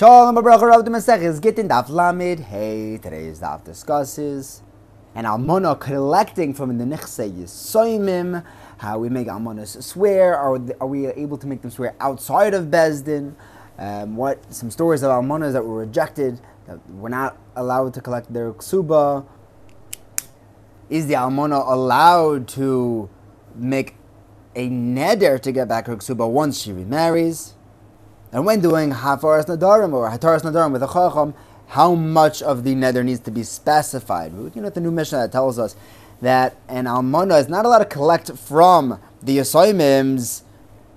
Shalom Abracha Rav the Masech Gittin Daf Lamed. Hey, today's Daf discusses an almana collecting from the Nechse Yisoimim, how we make almanas swear, are, are we able to make them swear outside of Bezdin? Um, what some stories of almanas that were rejected, that were not allowed to collect their ksuba. Is the almana allowed to make a neder to get back her ksuba once she remarries? And when doing hafaras nadarim or hataras nadarim with a chacham, how much of the neder needs to be specified? You know, the new Mishnah that tells us that an almana is not allowed to collect from the Yosaimim's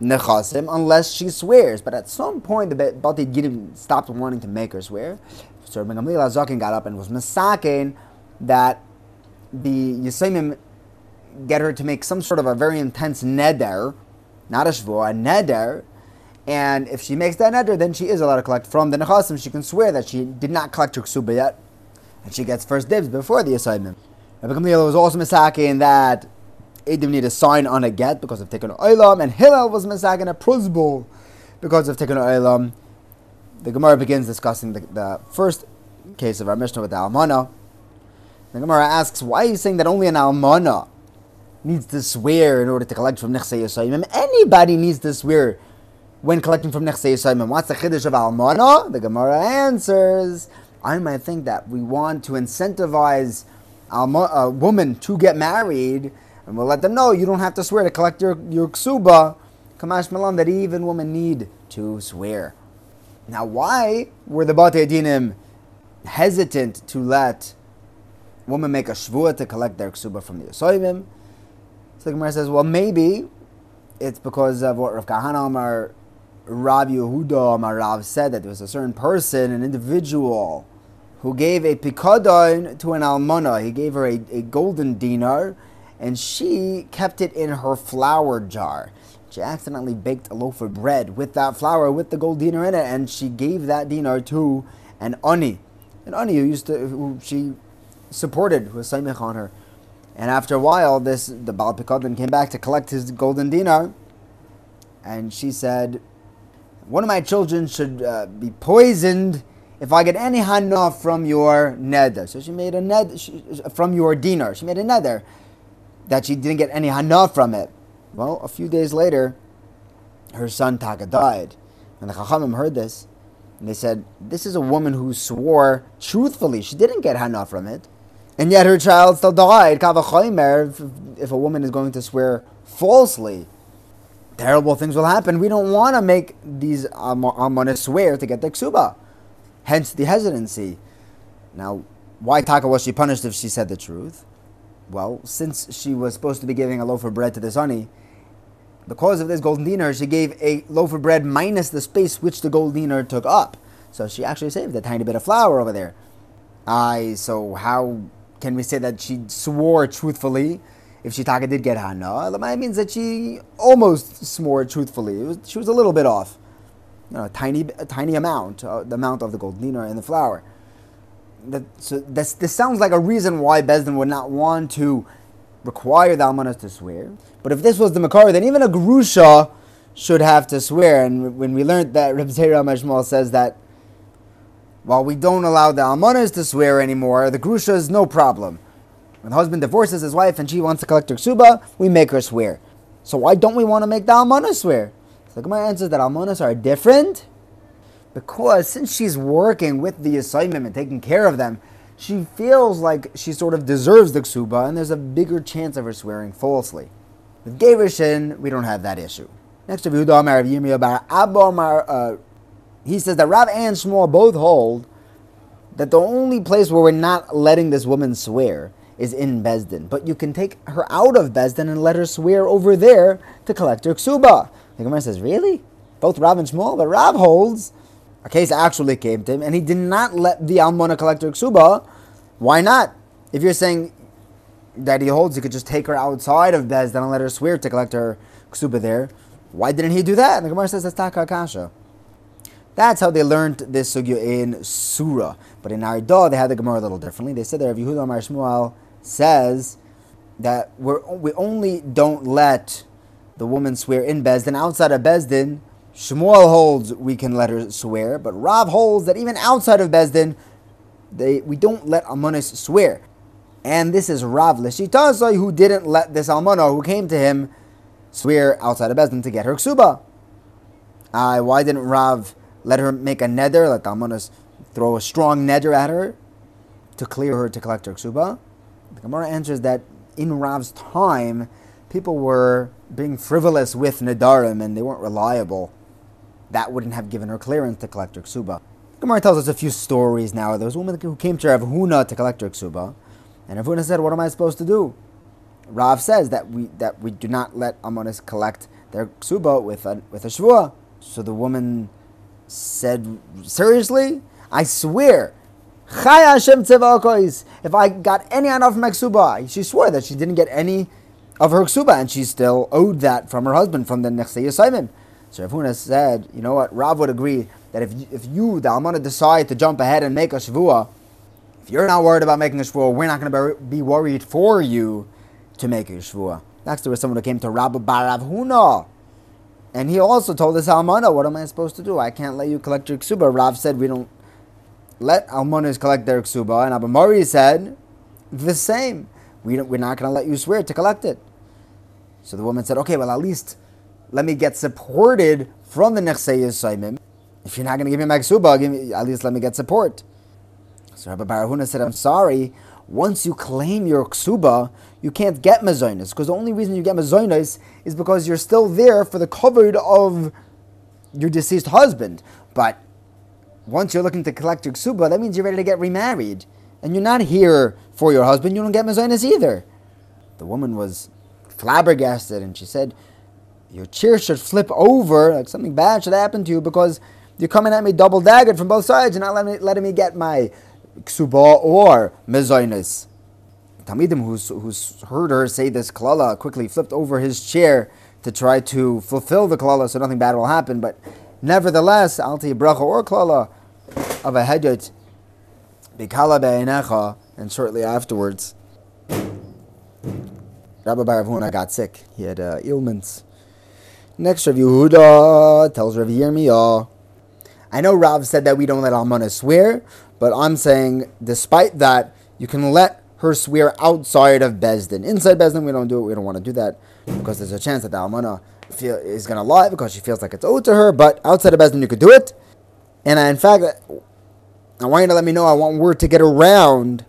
nechasim unless she swears. But at some point, the Bate Dinim stopped wanting to make her swear. So Rabbi Gamliel Zaken got up and was masakin that the Yosaimim get her to make some sort of a very intense neder, not a shvur, a neder, and if she makes that neder, then she is allowed to collect from the nechasim. She can swear that she did not collect her ksuba yet, and she gets first dibs before the Yosoimim. Rabbi Gamliel was also misaking that Edim need a sign on a get because of Tikkun Olam, and Hillel was misaking a pruzbul because of Tikkun Olam. The Gemara begins discussing the, the, first case of our Mishnah with the Almana. The Gemara asks, why are you saying that only an Almana needs to swear in order to collect from Nechse Yisayim? Anybody needs to swear when collecting from Nechse Yisayim. What's the Chiddush of Almana? The Gemara answers, I might think that we want to incentivize a woman to get married, and we'll let them know you don't have to swear to collect your, your ksuba. Kamashma Lan, that even women need to swear. Now, why were the Bate Dinim hesitant to let women make a shvua to collect their ksuba from the Yosoimim? So the Gemara says, well, maybe it's because of what Rav Kahana Amar, Rav Yehuda Amar Rav said that there was a certain person, an individual, who gave a pikadon to an almana. He gave her a, a golden dinar, and she kept it in her flour jar. She accidentally baked a loaf of bread with that flour, with the gold dinar in it, and she gave that dinar to an ani, an ani who used to, who she supported, who was saimich on her. And after a while, this the Baal Pikadon came back to collect his golden dinar, and she said, "One of my children should uh, be poisoned." if I get any hana from your neder. So she made a ned from your dinar. She made a neder that she didn't get any hana from it. Well, a few days later, her son Taka died. And the Chachamim heard this, and they said, This is a woman who swore truthfully. She didn't get hana from it. And yet her child still died. If a woman is going to swear falsely, terrible things will happen. We don't want to make these almanas swear to get the ksuba. Hence the hesitancy. Now, why Taka was she punished if she said the truth? Well, since she was supposed to be giving a loaf of bread to the Sunny, because of this golden dinar, she gave a loaf of bread minus the space which the golden dinar took up. So she actually saved a tiny bit of flour over there. Aye, so how can we say that she swore truthfully if she taka did get hana? It means that she almost swore truthfully. Was, she was a little bit off you know, a tiny, a tiny amount, uh, the amount of the gold dinar and the flour. That, so this, this sounds like a reason why Bezdin would not want to require the almanas to swear. But if this was the makar, then even a grusha should have to swear. And when we learned that Reb Zera Mashmal says that while we don't allow the almanas to swear anymore, the grusha is no problem. When the husband divorces his wife and she wants to collect her ksuba, we make her swear. So why don't we want to make the almanas swear? So the Gemara answers that almonas are different because since she's working with the Yosoimim and taking care of them, she feels like she sort of deserves the ksuba, and there's a bigger chance of her swearing falsely. With Gerushin, we don't have that issue. Next to Yehuda Amar of Yirmiyah Bar Abba uh, he says that Rav and Shmuel both hold that the only place where we're not letting this woman swear is in Bezdin. But you can take her out of Bezdin and let her swear over there to collect her ksuba. The Gemara says, really? Both Rav and Shmuel? But Rav holds a case actually came to him, and he did not let the Almona collect her ksuba. Why not? If you're saying that he holds, he could just take her outside of Bez, and let her swear to collect her ksuba there. Why didn't he do that? And the Gemara says that's taka kasha. That's how they learned this sugya in Sura. But in Nehardea, they had the Gemara a little differently. They said Rav Yehuda Amar Shmuel says that we we only don't let the woman swear in Bezdin outside of Bezdin Shmuel holds we can let her swear, but Rav holds that even outside of Bezdin, they, we don't let Almanis swear. And this is Rav Lishitazai who didn't let this Almana who came to him swear outside of Bezdin to get her ksuba. Uh, why didn't Rav let her make a neder, let the throw a strong neder at her to clear her to collect her ksuba? The Gemara answers that in Rav's time, people were being frivolous with Nadarim and they weren't reliable. That wouldn't have given her clearance to collect her ksuba. Gemara tells us a few stories now. There was a woman who came to Rav Huna to collect her ksuba, and Rav Huna said, "What am I supposed to do?" Rav says that we that we do not let Amonis collect their ksuba with a with a shvua. So the woman said, "Seriously, I swear." If I got any out of my she swore that she didn't get any of her ksuba, and she still owed that from her husband from the Nechsei Yisayim. So Rav Huna said, you know what, Rav would agree that if you, if you, the Almana, decide to jump ahead and make a Shavua, if you're not worried about making a Shavua, we're not going to be worried for you to make a Shavua. Next, there was someone who came to Rabbah bar Rav Huna. And he also told this Almana, what am I supposed to do? I can't let you collect your ksuba. Rav said, we don't let Almanas collect their ksuba. And Abba Mari said, the same. We we're not going to let you swear to collect it. So the woman said, okay, well, at least let me get supported from the Nechsei Yisayimim. If you're not going to give me my ksuba, give me, at least let me get support. So Rabbah bar Rav Huna said, I'm sorry. Once you claim your ksuba, you can't get mazonis because the only reason you get mazonis is because you're still there for the kavod of your deceased husband. But once you're looking to collect your ksuba, that means you're ready to get remarried, and you're not here for your husband. You don't get mazonis either. The woman was flabbergasted, and she said, your chair should flip over, like something bad should happen to you because you're coming at me double daggered from both sides. You're not letting me, letting me get my ksuba or mezainis. Talmidim, who's, who's heard her say this klala, quickly flipped over his chair to try to fulfill the klala so nothing bad will happen. But nevertheless, alti bracha or klala of a hedjot, bikala be'enecha, and shortly afterwards, Rabbah bar Rav Huna got sick. He had uh, ailments. Next, Rav Yehuda tells Rav Yirmiyah. I know Rav said that we don't let Almana swear, but I'm saying, despite that, you can let her swear outside of Bezdin. Inside Bezdin, we don't do it. We don't want to do that because there's a chance that the Almana feel, is going to lie because she feels like it's owed to her. But outside of Bezdin, you could do it. And I, in fact, I want you to let me know. I want word to get around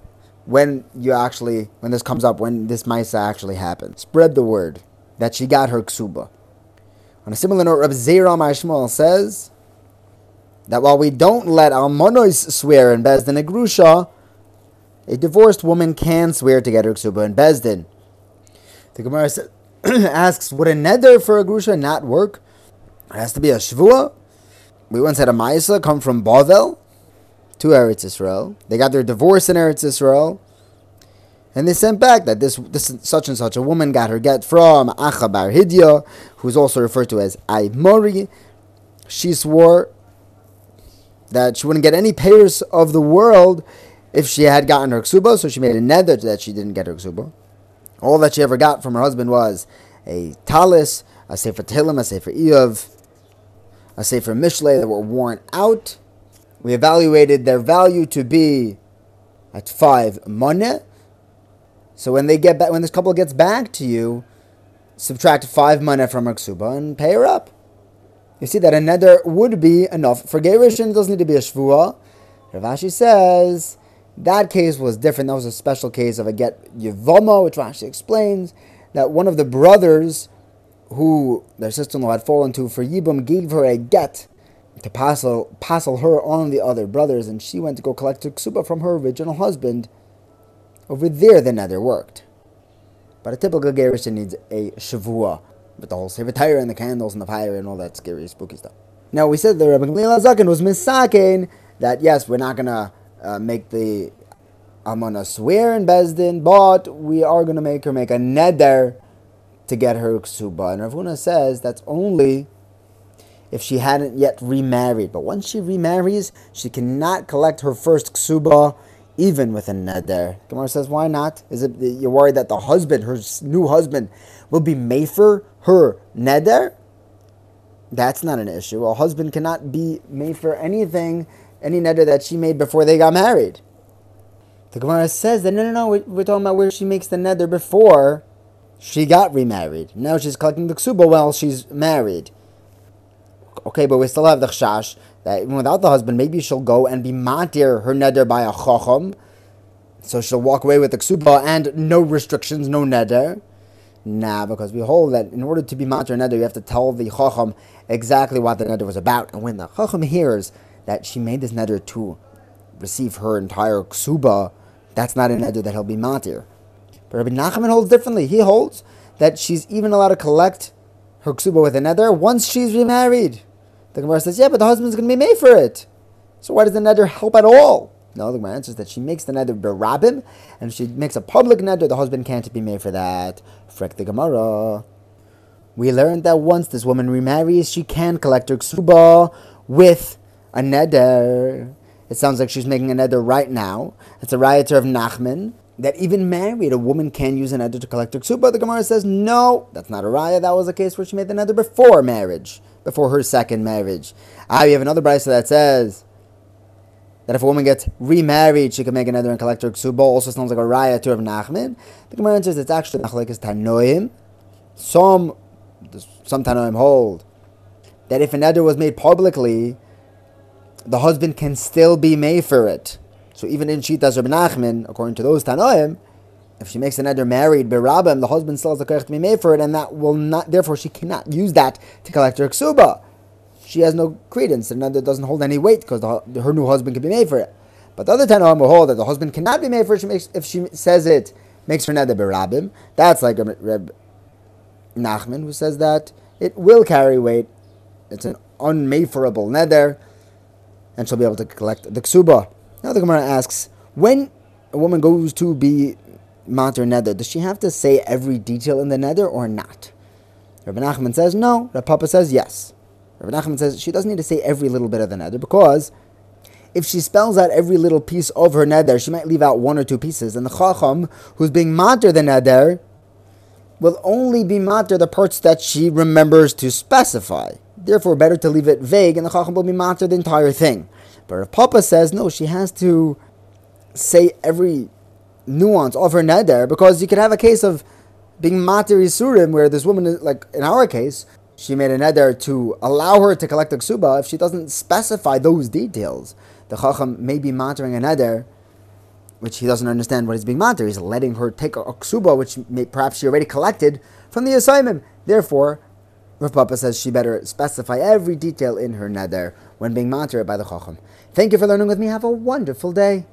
when you actually, when this comes up, when this Maisa actually happens. Spread the word that she got her ksuba. On a similar note, Rabbi Zera Mashmal says that while we don't let almonos swear in Bezdin Agrusha, a divorced woman can swear to get her ksuba in Bezdin. The Gemara asks, would a neder for a grusha not work? It has to be a shvua. We once had a Maisa come from Bavel to Eretz Israel. They got their divorce in Eretz Israel. And they sent back that this, this such and such a woman got her get from Acha Bar Hidya, who's also referred to as Aimori. She swore that she wouldn't get any peiros of the world if she had gotten her ksuba, so she made a neder that she didn't get her ksuba. All that she ever got from her husband was a talis, a sefer tehillim, a sefer iyov, a sefer mishle that were worn out. We evaluated their value to be at five mana, so when they get back, when this couple gets back to you, subtract five mana from her ksuba and pay her up. You see that a neder would be enough for gerushin. It doesn't need to be a shvua. Rav Ashi says that case was different. That was a special case of a get yivama, which Rashi explains that one of the brothers who their sister-in-law had fallen to for yibum gave her a get to passel, passel her on the other brothers, and she went to go collect her ksuba from her original husband. Over there, the neder worked. But a typical gerushin needs a shavua, with the whole sefer and the candles and the fire and all that scary, spooky stuff. Now, we said the Rabbi Gamliel Zaken was misaken that yes, we're not gonna uh, make the Amana swear in Bezdin, but we are gonna make her make a neder to get her ksuba. And Rav Huna says that's only if she hadn't yet remarried. But once she remarries, she cannot collect her first ksuba even with a neder. Gemara says, why not? Is it you're worried that the husband, her new husband, will be mefer her neder? That's not an issue. A husband cannot be mefer anything, any neder that she made before they got married. The Gemara says that no, no, no, we're talking about where she makes the neder before she got remarried. Now she's collecting the ksuba while she's married. Okay, but we still have the chash that even without the husband, maybe she'll go and be matir her neder by a chacham. So she'll walk away with the ksuba and no restrictions, no neder. Nah, because we hold that in order to be matir neder, you have to tell the chacham exactly what the neder was about. And when the chacham hears that she made this neder to receive her entire ksuba, that's not a neder that he'll be matir. But Rabbi Nachman holds differently. He holds that she's even allowed to collect her ksuba with a neder once she's remarried. The Gemara says, yeah, but the husband's going to be mefer it. So why does the neder help at all? No, the Gemara answers that she makes the neder berabim, and she makes a public neder, the husband can't be mefer that. Frek the Gemara. We learned that once this woman remarries, she can collect her ksuba with a neder. It sounds like she's making a neder right now. It's a rioter of Nachman that even married a woman can use a neder to collect her ksuba. The Gemara says no, that's not a raya. That was a case where she made the neder before marriage before her second marriage. Ah, we have another brisa that says that if a woman gets remarried, she can make another and collect her ksuba. Also sounds like a raya to Rav Nachman. The Gemara answers it's actually machlekes tanoim. Some some tanoim hold that if a neder was made publicly, the husband can still be mefer it. So even in Shitas Rav Nachman, according to those tanoim, if she makes an neder married berabim, the husband still has a koich to be mefer it, and that will not. Therefore, she cannot use that to collect her ksuba. She has no credence. The neder doesn't hold any weight because the, her new husband can be mefer it. But the other ten will hold that the husband cannot be mefer it. She makes, if she says it makes her neder berabim. That's like Reb Nachman who says that it will carry weight. It's an unmadeforable neder, and she'll be able to collect the ksuba. Now the Gemara asks when a woman goes to be mater neder, does she have to say every detail in the neder or not? Rabbi Nachman says no. Rabbi Papa says yes. Rabbi Nachman says she doesn't need to say every little bit of the neder because if she spells out every little piece of her neder, she might leave out one or two pieces, and the chacham who's being mater the neder will only be mater the parts that she remembers to specify. Therefore, better to leave it vague, and the chacham will be mater the entire thing. But if Papa says no, she has to say every nuance of her neder because you could have a case of being mater isurim where this woman, like in our case, she made a neder to allow her to collect the ksuba. If she doesn't specify those details, the chacham may be matering a neder, which he doesn't understand what he's being mater. He's letting her take a ksuba, which may, perhaps she already collected from the Yosoimim. Therefore, Rav Papa says she better specify every detail in her neder when being mater by the chacham. Thank you for learning with me. Have a wonderful day.